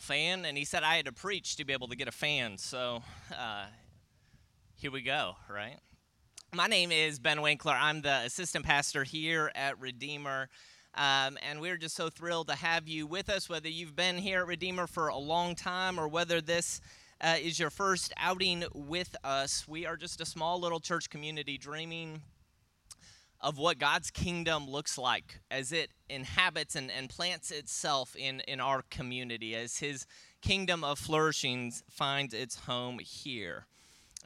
fan, and he said I had to preach to be able to get a fan. So uh, here we go, right? My name is Ben Winkler. I'm the assistant pastor here at Redeemer. Um, and we're just so thrilled to have you with us, whether you've been here at Redeemer for a long time or whether this uh, is your first outing with us. We are just a small little church community dreaming of what God's kingdom looks like as it inhabits and, and plants itself in, in our community, as his kingdom of flourishing finds its home here.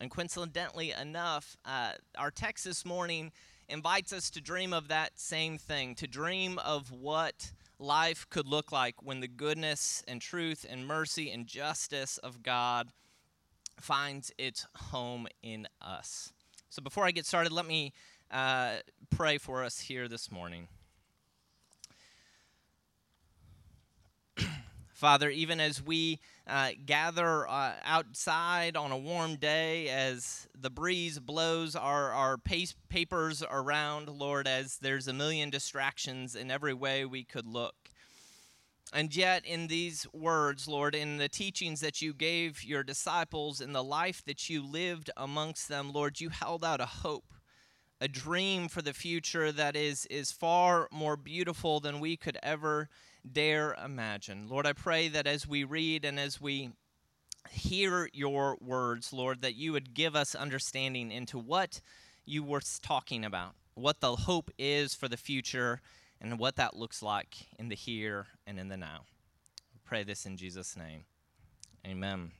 And coincidentally enough, uh, our text this morning invites us to dream of that same thing, to dream of what life could look like when the goodness and truth and mercy and justice of God finds its home in us. So before I get started, let me uh, pray for us here this morning. Father, even as we uh, gather uh, outside on a warm day, as the breeze blows our, our pace, papers around, Lord, as there's a million distractions in every way we could look. And yet, in these words, Lord, in the teachings that you gave your disciples, in the life that you lived amongst them, Lord, you held out a hope a dream for the future that is, is far more beautiful than we could ever dare imagine. Lord, I pray that as we read and as we hear your words, Lord, that you would give us understanding into what you were talking about, what the hope is for the future, and what that looks like in the here and in the now. I pray this in Jesus' name. Amen.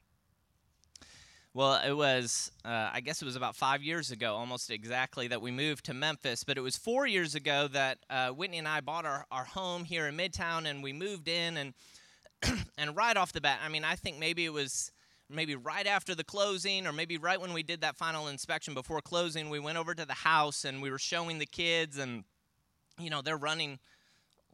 Well, it was, uh, I guess it was about five years ago, almost exactly, that we moved to Memphis. But it was four years ago that uh, Whitney and I bought our, our home here in Midtown and we moved in. And, and right off the bat, I mean, I think maybe it was maybe right after the closing or maybe right when we did that final inspection before closing, we went over to the house and we were showing the kids. And, you know, they're running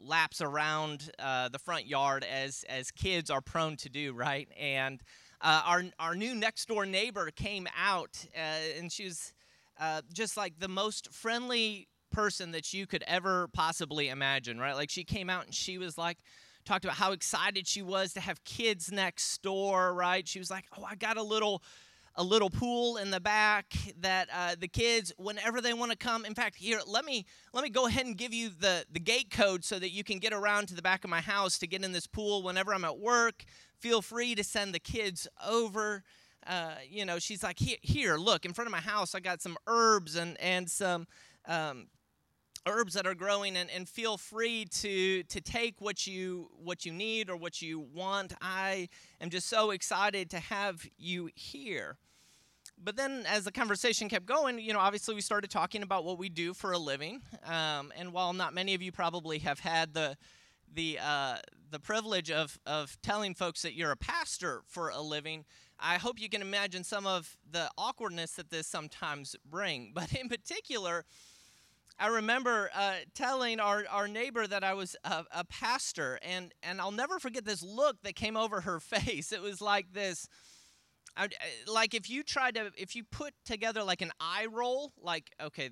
laps around uh, the front yard as, as kids are prone to do, right? And, uh, our, our new next door neighbor came out, uh, and she was uh, just like the most friendly person that you could ever possibly imagine, right? Like she came out and she was like, talked about how excited she was to have kids next door, right? She was like, oh, I got a little a little pool in the back that uh, the kids whenever they want to come in fact here let me let me go ahead and give you the the gate code so that you can get around to the back of my house to get in this pool whenever i'm at work feel free to send the kids over. Uh, you know, she's like, here, look, in front of my house, I got some herbs and and some um, herbs that are growing, and, and feel free to to take what you what you need or what you want. I am just so excited to have you here. But then, as the conversation kept going, you know, obviously we started talking about what we do for a living. Um, and while not many of you probably have had the the uh, the privilege of of telling folks that you're a pastor for a living, I hope you can imagine some of the awkwardness that this sometimes bring. But in particular, I remember uh, telling our, our neighbor that I was a, a, pastor, and, and I'll never forget this look that came over her face. It was like this, I, like if you tried to, if you put together like an eye roll, like, okay,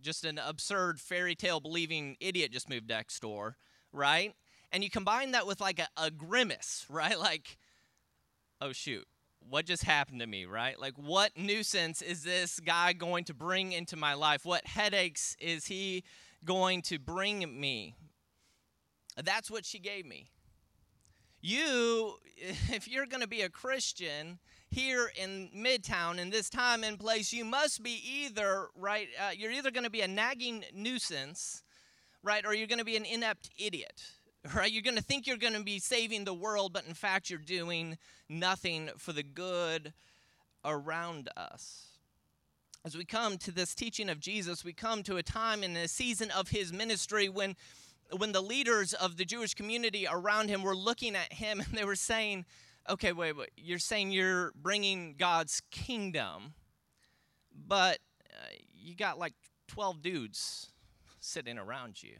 just an absurd fairy tale believing idiot just moved next door right? And you combine that with like a, a grimace, right? Like, oh shoot, what just happened to me, right? Like, what nuisance is this guy going to bring into my life? What headaches is he going to bring me? That's what she gave me. You, if you're going to be a Christian here in Midtown in this time and place, you must be either, right? Uh, you're either going to be a nagging nuisance right? Or you're going to be an inept idiot, right? You're going to think you're going to be saving the world, but in fact, you're doing nothing for the good around us. As we come to this teaching of Jesus, we come to a time in a season of his ministry when when the leaders of the Jewish community around him were looking at him and they were saying, okay, wait, wait, you're saying you're bringing God's kingdom, but uh, you got like 12 dudes sitting around you.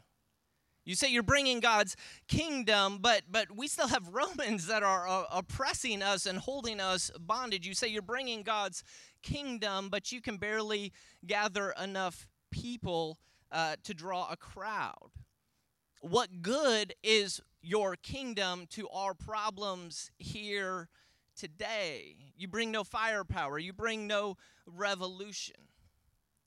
You say you're bringing God's kingdom, but but we still have Romans that are uh, oppressing us and holding us bondage. You say you're bringing God's kingdom, but you can barely gather enough people uh, to draw a crowd. What good is your kingdom to our problems here today? You bring no firepower, you bring no revolution.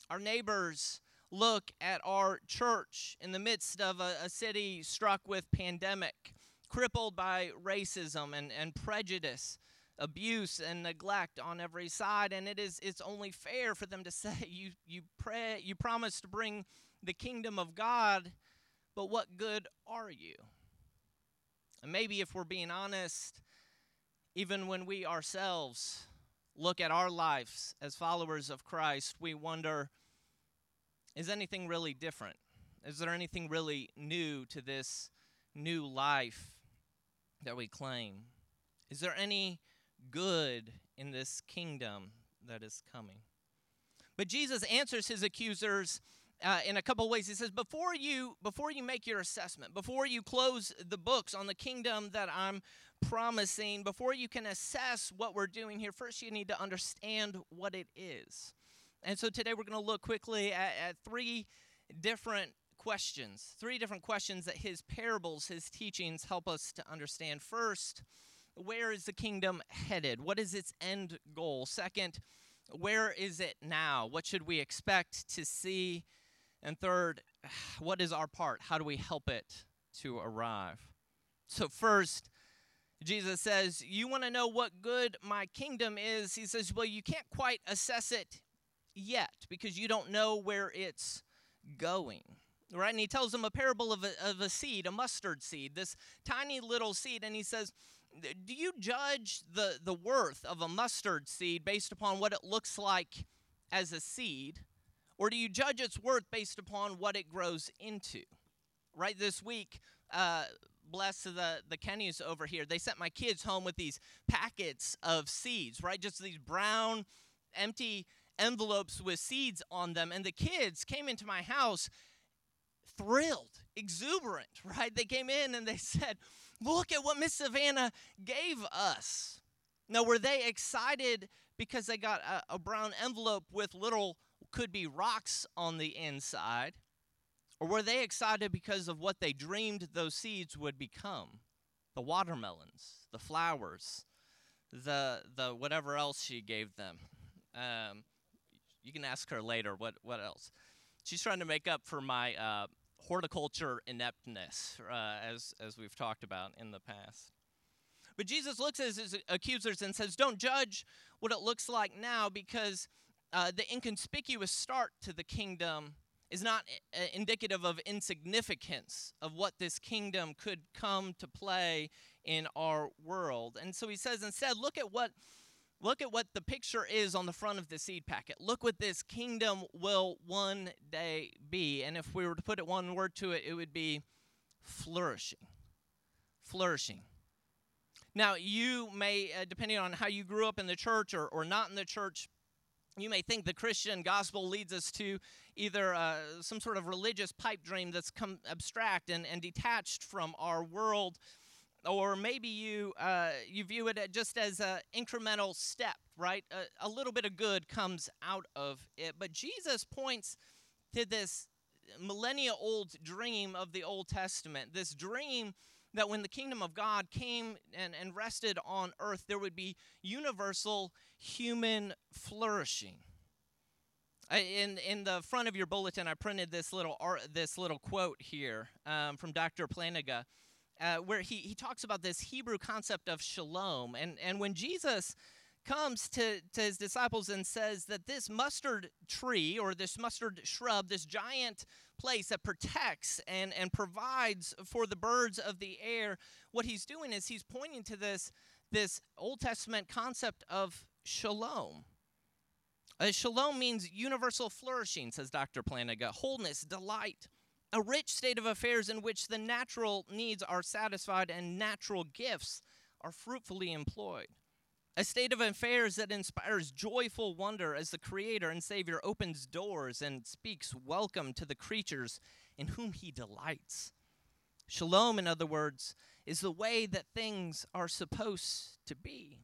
Our neighbors look at our church in the midst of a, a city struck with pandemic, crippled by racism and, and prejudice abuse and neglect on every side and it is it's only fair for them to say you you pray you promise to bring the kingdom of God but what good are you? And maybe if we're being honest even when we ourselves look at our lives as followers of Christ we wonder is anything really different is there anything really new to this new life that we claim is there any good in this kingdom that is coming. But Jesus answers his accusers uh, in a couple ways. He says, before you before you make your assessment, before you close the books on the kingdom that I'm promising, before you can assess what we're doing here, first you need to understand what it is. And so today we're going to look quickly at, at three different questions, three different questions that his parables, his teachings help us to understand. First, where is the kingdom headed? What is its end goal? Second, where is it now? What should we expect to see? And third, what is our part? How do we help it to arrive? So, first, Jesus says, You want to know what good my kingdom is? He says, Well, you can't quite assess it yet because you don't know where it's going. Right? And he tells them a parable of a, of a seed, a mustard seed, this tiny little seed. And he says, do you judge the, the worth of a mustard seed based upon what it looks like as a seed? Or do you judge its worth based upon what it grows into? Right this week, uh, bless the, the Kennys over here, they sent my kids home with these packets of seeds, right? Just these brown, empty envelopes with seeds on them. And the kids came into my house thrilled, exuberant, right? They came in and they said, Look at what Miss Savannah gave us. Now, were they excited because they got a, a brown envelope with little, could be rocks on the inside? Or were they excited because of what they dreamed those seeds would become? The watermelons, the flowers, the, the whatever else she gave them. Um, you can ask her later what, what else. She's trying to make up for my uh, horticulture ineptness, uh, as, as we've talked about in the past. But Jesus looks at his accusers and says, Don't judge what it looks like now because uh, the inconspicuous start to the kingdom is not uh, indicative of insignificance of what this kingdom could come to play in our world. And so he says, instead, look at what Look at what the picture is on the front of the seed packet. Look what this kingdom will one day be. And if we were to put it one word to it, it would be flourishing. Flourishing. Now, you may, uh, depending on how you grew up in the church or, or not in the church, you may think the Christian gospel leads us to either uh, some sort of religious pipe dream that's come abstract and, and detached from our world or maybe you uh, you view it just as an incremental step, right? A, a, little bit of good comes out of it. But Jesus points to this millennia old dream of the Old Testament, this dream that when the kingdom of God came and, and rested on earth, there would be universal human flourishing. In, in the front of your bulletin, I printed this little art, this little quote here um, from Dr. Plantinga uh, where he, he talks about this Hebrew concept of shalom. And, and when Jesus comes to, to his disciples and says that this mustard tree or this mustard shrub, this giant place that protects and, and provides for the birds of the air, what he's doing is he's pointing to this, this Old Testament concept of shalom. Uh, shalom means universal flourishing, says Dr. Plantinga, wholeness, delight, a rich state of affairs in which the natural needs are satisfied and natural gifts are fruitfully employed. A state of affairs that inspires joyful wonder as the Creator and Savior opens doors and speaks welcome to the creatures in whom He delights. Shalom, in other words, is the way that things are supposed to be.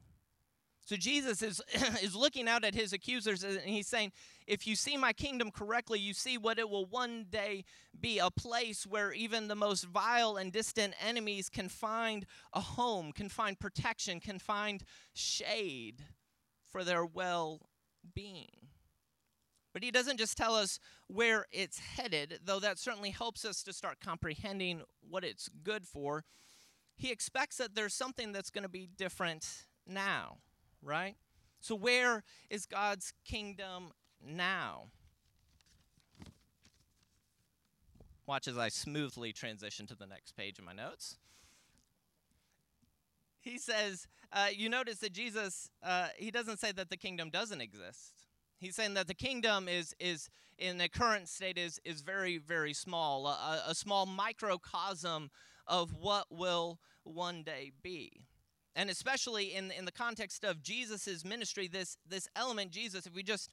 So Jesus is, is looking out at his accusers and he's saying, If you see my kingdom correctly, you see what it will one day be a place where even the most vile and distant enemies can find a home, can find protection, can find shade for their well being. But he doesn't just tell us where it's headed, though that certainly helps us to start comprehending what it's good for. He expects that there's something that's going to be different now right? So, where is God's kingdom now? Watch as I smoothly transition to the next page of my notes. He says, uh, you notice that Jesus, uh, he doesn't say that the kingdom doesn't exist. He's saying that the kingdom is, is in the current state is, is very, very small, a, a small microcosm of what will one day be and especially in, in the context of jesus' ministry this, this element jesus if we just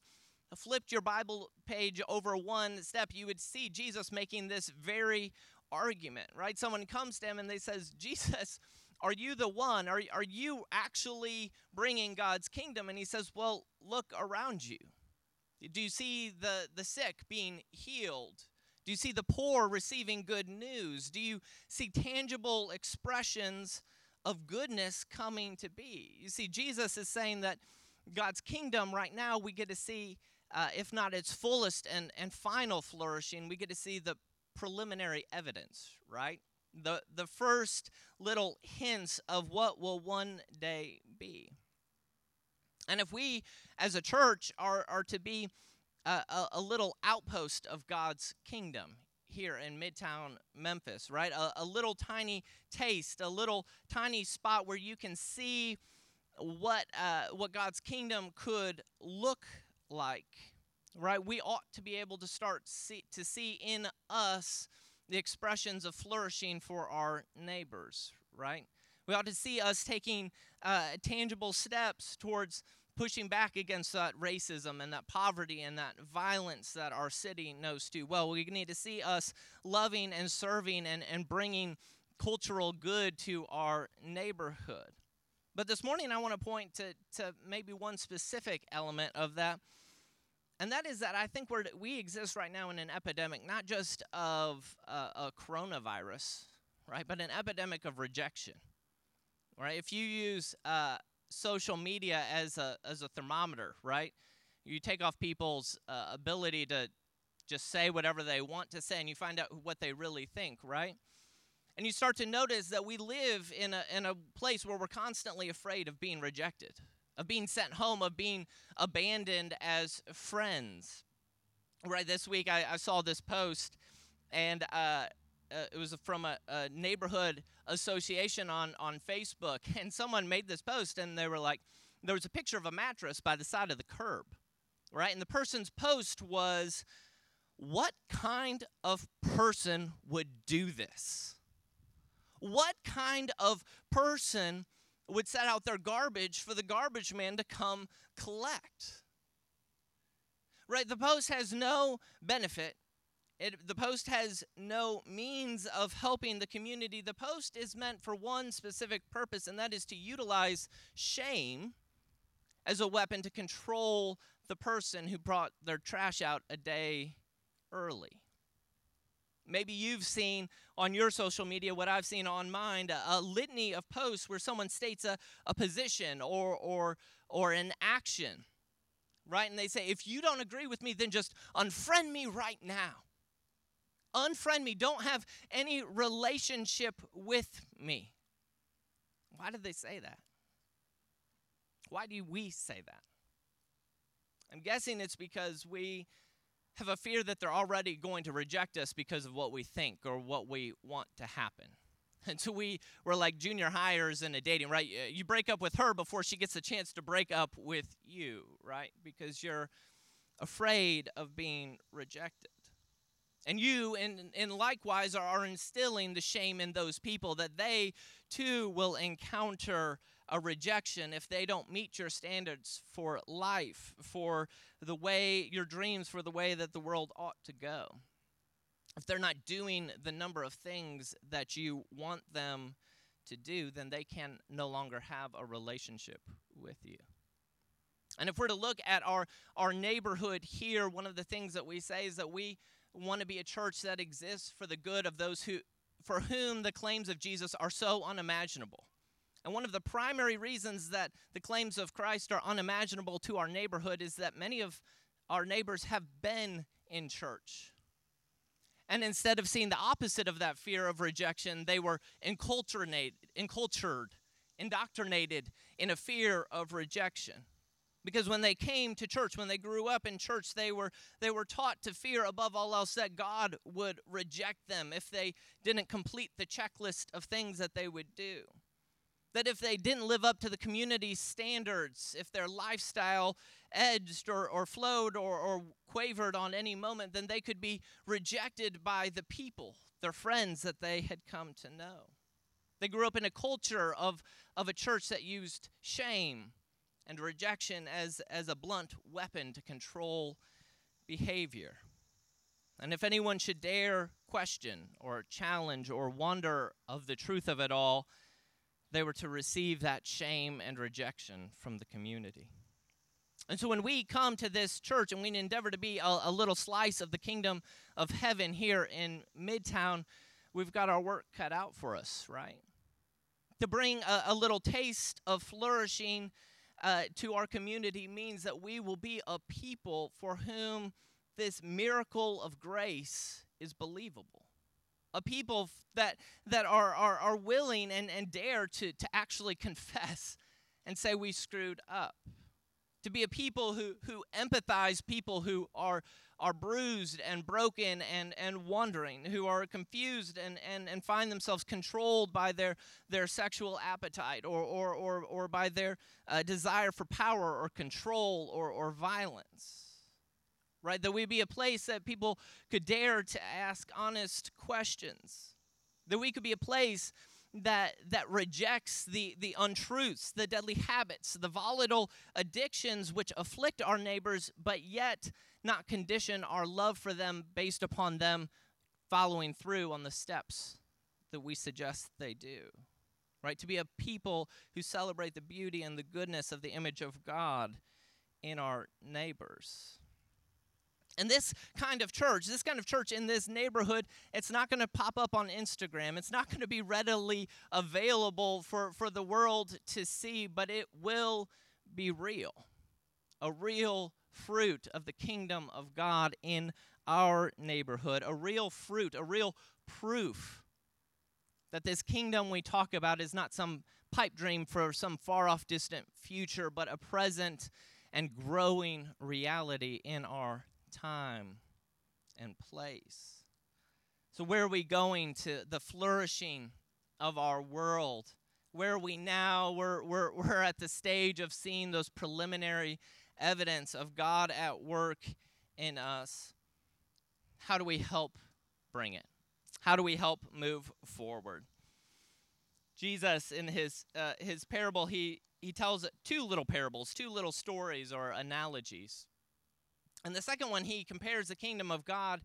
flipped your bible page over one step you would see jesus making this very argument right? Someone comes to him and they says jesus are you the one? Are, are you actually bringing god's kingdom? And he says well look around you. Do you see the, the sick being healed? Do you see the poor receiving good news? Do you see tangible expressions of goodness coming to be. You see, Jesus is saying that God's kingdom right now, we get to see, uh, if not its fullest and, and final flourishing, we get to see the preliminary evidence, right? The, the first little hints of what will one day be. And if we as a church are, are to be a, a, a little outpost of God's kingdom here in Midtown Memphis, right? A, a, little tiny taste, a little tiny spot where you can see what uh, what God's kingdom could look like, right? We ought to be able to start see, to see in us the expressions of flourishing for our neighbors, right? We ought to see us taking uh, tangible steps towards pushing back against that racism and that poverty and that violence that our city knows too well. We need to see us loving and serving and, and bringing cultural good to our neighborhood. But this morning, I want to point to, to maybe one specific element of that. And that is that I think we're, we exist right now in an epidemic, not just of uh, a coronavirus, right, but an epidemic of rejection. Right? If you use uh, social media as a as a thermometer, right? You take off people's uh, ability to just say whatever they want to say, and you find out what they really think, right? And you start to notice that we live in a in a place where we're constantly afraid of being rejected, of being sent home, of being abandoned as friends. Right this week, I, I saw this post, and uh, uh, it was from a, a, neighborhood association on, on Facebook, and someone made this post, and they were like, there was a picture of a mattress by the side of the curb, right? And the person's post was, what kind of person would do this? What kind of person would set out their garbage for the garbage man to come collect? Right? The post has no benefit it, the post has no means of helping the community. The post is meant for one specific purpose, and that is to utilize shame as a weapon to control the person who brought their trash out a day early. Maybe you've seen on your social media what I've seen on mine a, a litany of posts where someone states a, a position or, or, or an action, right? And they say, if you don't agree with me, then just unfriend me right now unfriend me, don't have any relationship with me. Why did they say that? Why do we say that? I'm guessing it's because we have a fear that they're already going to reject us because of what we think or what we want to happen. And so we were like junior hires in a dating, right? You break up with her before she gets a chance to break up with you, right? Because you're afraid of being rejected. And you, and, and likewise, are, instilling the shame in those people that they too will encounter a rejection if they don't meet your standards for life, for the way, your dreams, for the way that the world ought to go. If they're not doing the number of things that you want them to do, then they can no longer have a relationship with you. And if we're to look at our, our neighborhood here, one of the things that we say is that we want to be a church that exists for the good of those who for whom the claims of Jesus are so unimaginable. And one of the primary reasons that the claims of Christ are unimaginable to our neighborhood is that many of our neighbors have been in church. And instead of seeing the opposite of that fear of rejection, they were enculturated, indoctrinated in a fear of rejection. Because when they came to church, when they grew up in church, they were they were taught to fear above all else that God would reject them if they didn't complete the checklist of things that they would do that if they didn't live up to the community's standards, if their lifestyle edged or, or flowed or, or quavered on any moment, then they could be rejected by the people, their friends that they had come to know. They grew up in a culture of, of a church that used shame and rejection as, as a blunt weapon to control behavior. And if anyone should dare question or challenge or wonder of the truth of it all, they were to receive that shame and rejection from the community. And so when we come to this church and we endeavor to be a, a, little slice of the kingdom of heaven here in Midtown, we've got our work cut out for us, right? To bring a, a little taste of flourishing uh, to our community means that we will be a people for whom this miracle of grace is believable a people that, that are, are, are willing and, and dare to, to actually confess and say we screwed up. To be a people who, who empathize people who are, are bruised and broken and, and wandering, who are confused and, and, and find themselves controlled by their, their sexual appetite or, or, or, or by their uh, desire for power or control or, or violence right? That we be a place that people could dare to ask honest questions. That we could be a place that that rejects the the untruths, the deadly habits, the volatile addictions which afflict our neighbors, but yet not condition our love for them based upon them following through on the steps that we suggest they do. Right? To be a people who celebrate the beauty and the goodness of the image of God in our neighbors. And this kind of church, this kind of church in this neighborhood, it's not going to pop up on Instagram. It's not going to be readily available for, for the world to see, but it will be real. A real fruit of the kingdom of God in our neighborhood, a real fruit, a real proof that this kingdom we talk about is not some pipe dream for some far off distant future, but a present and growing reality in our time and place. So, where are we going to the flourishing of our world? Where are we now? We're, we're, we're at the stage of seeing those preliminary evidence of God at work in us. How do we help bring it? How do we help move forward? Jesus, in his, uh, his parable, he, he tells two little parables, two little stories or analogies. And the second one, he compares the kingdom of God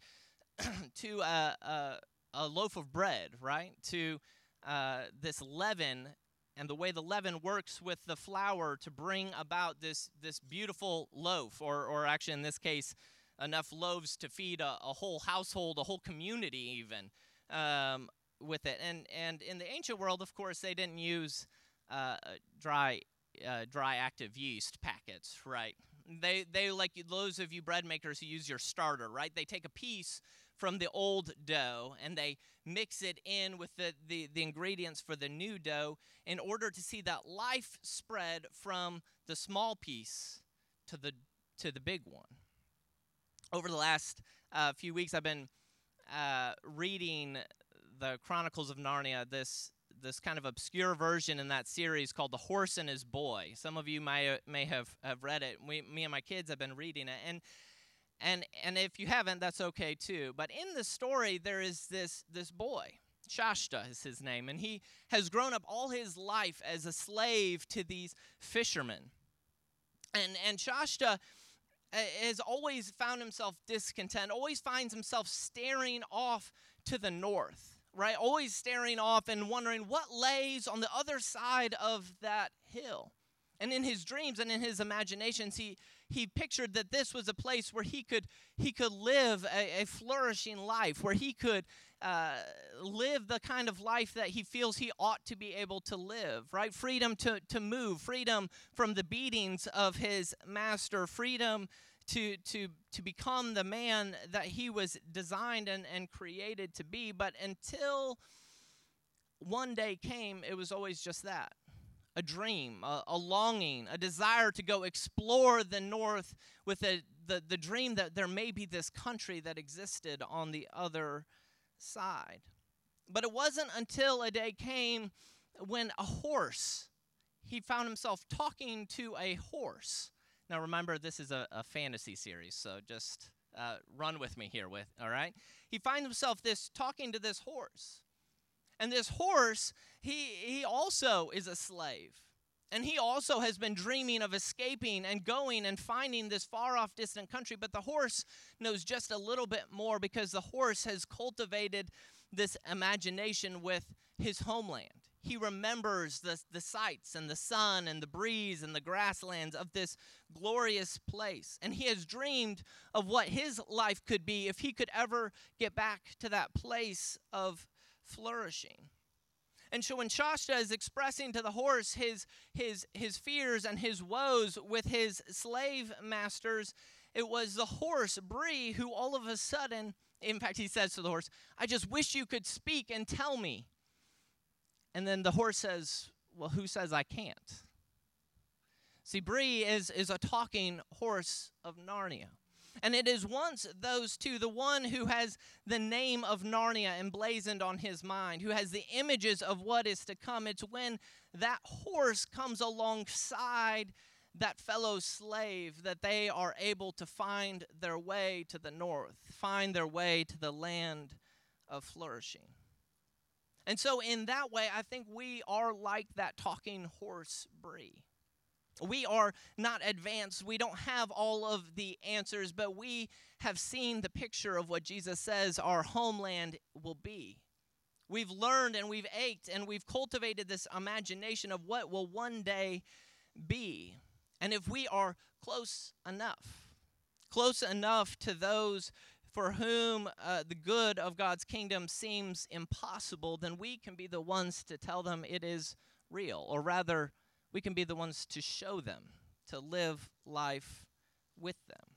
to a, a, a, loaf of bread, right? To uh, this leaven and the way the leaven works with the flour to bring about this, this beautiful loaf, or, or actually in this case, enough loaves to feed a, a whole household, a whole community even um, with it. And, and in the ancient world, of course, they didn't use uh, dry, uh, dry active yeast packets, right? They they like those of you bread makers who use your starter, right? They take a piece from the old dough and they mix it in with the, the, the ingredients for the new dough in order to see that life spread from the small piece to the to the big one. Over the last uh, few weeks, I've been uh, reading the Chronicles of Narnia, this this kind of obscure version in that series called The Horse and His Boy. Some of you may, may have, have read it. We, me and my kids have been reading it. And, and, and if you haven't, that's okay too. But in the story, there is this, this boy. Shasta is his name, and he has grown up all his life as a slave to these fishermen. And, and Shasta uh, has always found himself discontent, always finds himself staring off to the north right? Always staring off and wondering what lays on the other side of that hill. And in his dreams and in his imaginations, he, he pictured that this was a place where he could, he could live a, a flourishing life, where he could uh, live the kind of life that he feels he ought to be able to live, right? Freedom to, to move, freedom from the beatings of his master, freedom to, to, to become the man that he was designed and, and created to be. But until one day came, it was always just that a dream, a, a, longing, a desire to go explore the north with a, the, the dream that there may be this country that existed on the other side. But it wasn't until a day came when a horse, he found himself talking to a horse. Now remember, this is a, a fantasy series, so just uh, run with me here with, all right? He finds himself this talking to this horse. And this horse, he, he also is a slave. And he also has been dreaming of escaping and going and finding this far off distant country. But the horse knows just a little bit more because the horse has cultivated this imagination with his homeland. He remembers the, the sights and the sun and the breeze and the grasslands of this glorious place. And he has dreamed of what his life could be if he could ever get back to that place of flourishing. And so when Shasta is expressing to the horse his, his, his fears and his woes with his slave masters, it was the horse, Bree, who all of a sudden, in fact, he says to the horse, I just wish you could speak and tell me. And then the horse says, Well, who says I can't? See, Bree is, is a talking horse of Narnia. And it is once those two, the one who has the name of Narnia emblazoned on his mind, who has the images of what is to come. It's when that horse comes alongside that fellow slave that they are able to find their way to the north, find their way to the land of flourishing. And so, in that way, I think we are like that talking horse Bree. We are not advanced. We don't have all of the answers, but we have seen the picture of what Jesus says our homeland will be. We've learned and we've ached and we've cultivated this imagination of what will one day be. And if we are close enough, close enough to those for whom uh, the good of God's kingdom seems impossible, then we can be the ones to tell them it is real, or rather, we can be the ones to show them, to live life with them.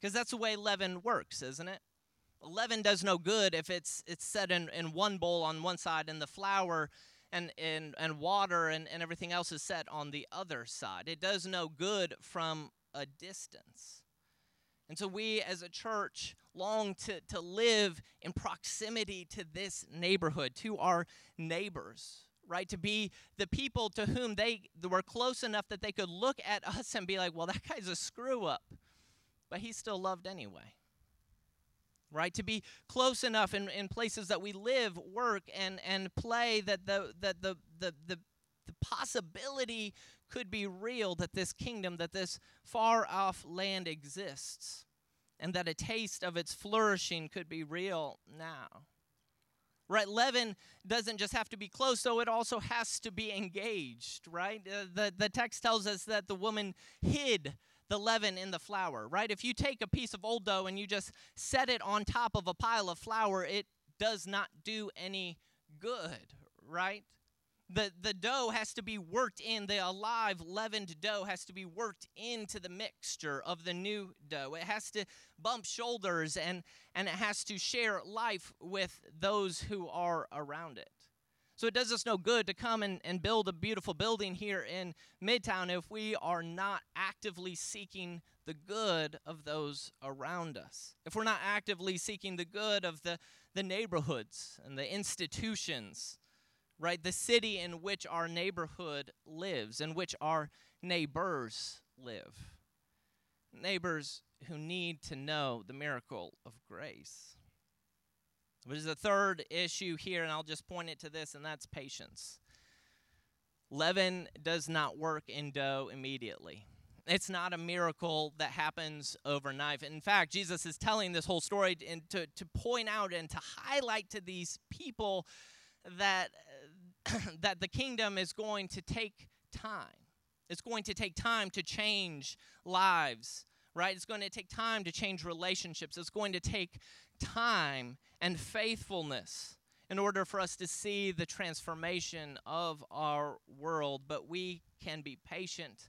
Because that's the way leaven works, isn't it? Leaven does no good if it's it's set in, in one bowl on one side and the flour and, and, and water and, and everything else is set on the other side. It does no good from a distance. And so we as a church long to, to live in proximity to this neighborhood, to our neighbors right? To be the people to whom they were close enough that they could look at us and be like, well, that guy's a screw up. But he's still loved anyway. Right? To be close enough in, in places that we live, work, and, and play that the that the, the the the possibility could be real that this kingdom, that this far off land exists, and that a taste of its flourishing could be real now. Right? Leaven doesn't just have to be close, though, it also has to be engaged, right? Uh, the, the text tells us that the woman hid the leaven in the flour, right? If you take a piece of old dough and you just set it on top of a pile of flour, it does not do any good, right? The, the dough has to be worked in, the alive leavened dough has to be worked into the mixture of the new dough. It has to bump shoulders and, and it has to share life with those who are around it. So it does us no good to come and, and build a beautiful building here in Midtown if we are not actively seeking the good of those around us. If we're not actively seeking the good of the, the neighborhoods and the institutions right? The city in which our neighborhood lives, in which our neighbors live. Neighbors who need to know the miracle of grace. There's a third issue here, and I'll just point it to this, and that's patience. Leaven does not work in dough immediately. It's not a miracle that happens overnight. In fact, Jesus is telling this whole story to, to point out and to highlight to these people that that the kingdom is going to take time. It's going to take time to change lives, right? It's going to take time to change relationships. It's going to take time and faithfulness in order for us to see the transformation of our world. But we can be patient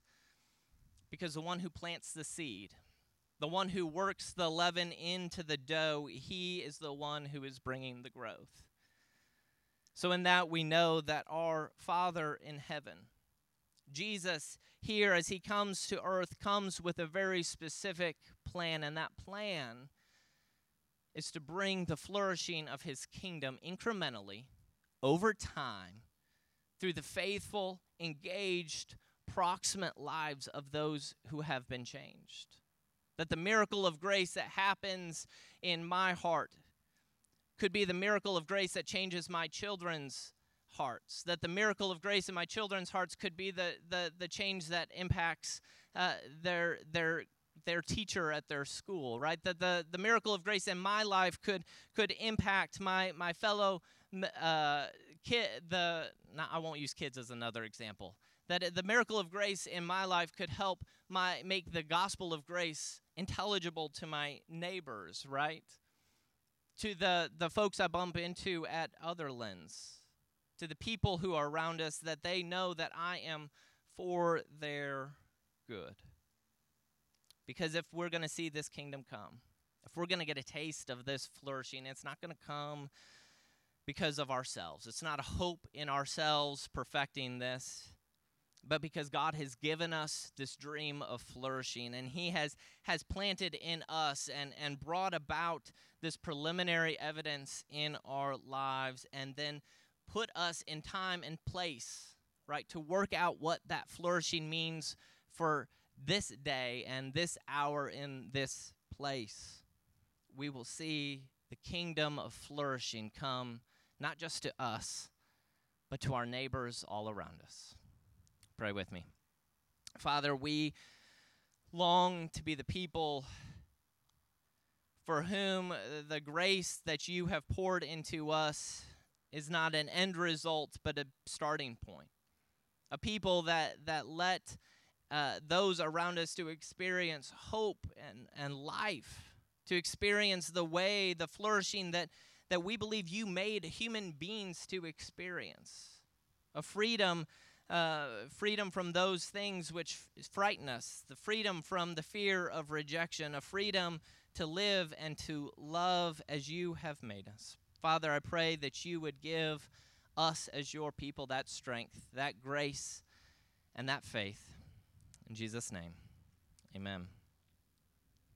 because the one who plants the seed, the one who works the leaven into the dough, he is the one who is bringing the growth. So, in that, we know that our Father in heaven, Jesus, here as he comes to earth, comes with a very specific plan, and that plan is to bring the flourishing of his kingdom incrementally over time through the faithful, engaged, proximate lives of those who have been changed. That the miracle of grace that happens in my heart could be the miracle of grace that changes my children's hearts. That the miracle of grace in my children's hearts could be the, the, the change that impacts uh, their, their, their teacher at their school, right? That the, the miracle of grace in my life could, could impact my, my fellow uh, kid, the, not, I won't use kids as another example. That the miracle of grace in my life could help my, make the gospel of grace intelligible to my neighbors, right? To the, the folks I bump into at Other Otherlands, to the people who are around us, that they know that I am for their good. Because if we're going to see this kingdom come, if we're going to get a taste of this flourishing, it's not going to come because of ourselves. It's not a hope in ourselves perfecting this but because God has given us this dream of flourishing and he has has planted in us and and brought about this preliminary evidence in our lives and then put us in time and place right to work out what that flourishing means for this day and this hour in this place. We will see the kingdom of flourishing come not just to us but to our neighbors all around us Pray with me. Father, we long to be the people for whom the grace that you have poured into us is not an end result, but a starting point. A people that, that let uh, those around us to experience hope and, and life, to experience the way, the flourishing that, that we believe you made human beings to experience. A freedom uh, freedom from those things which frighten us, the freedom from the fear of rejection, a freedom to live and to love as you have made us. Father, I pray that you would give us as your people that strength, that grace, and that faith. In Jesus' name, amen.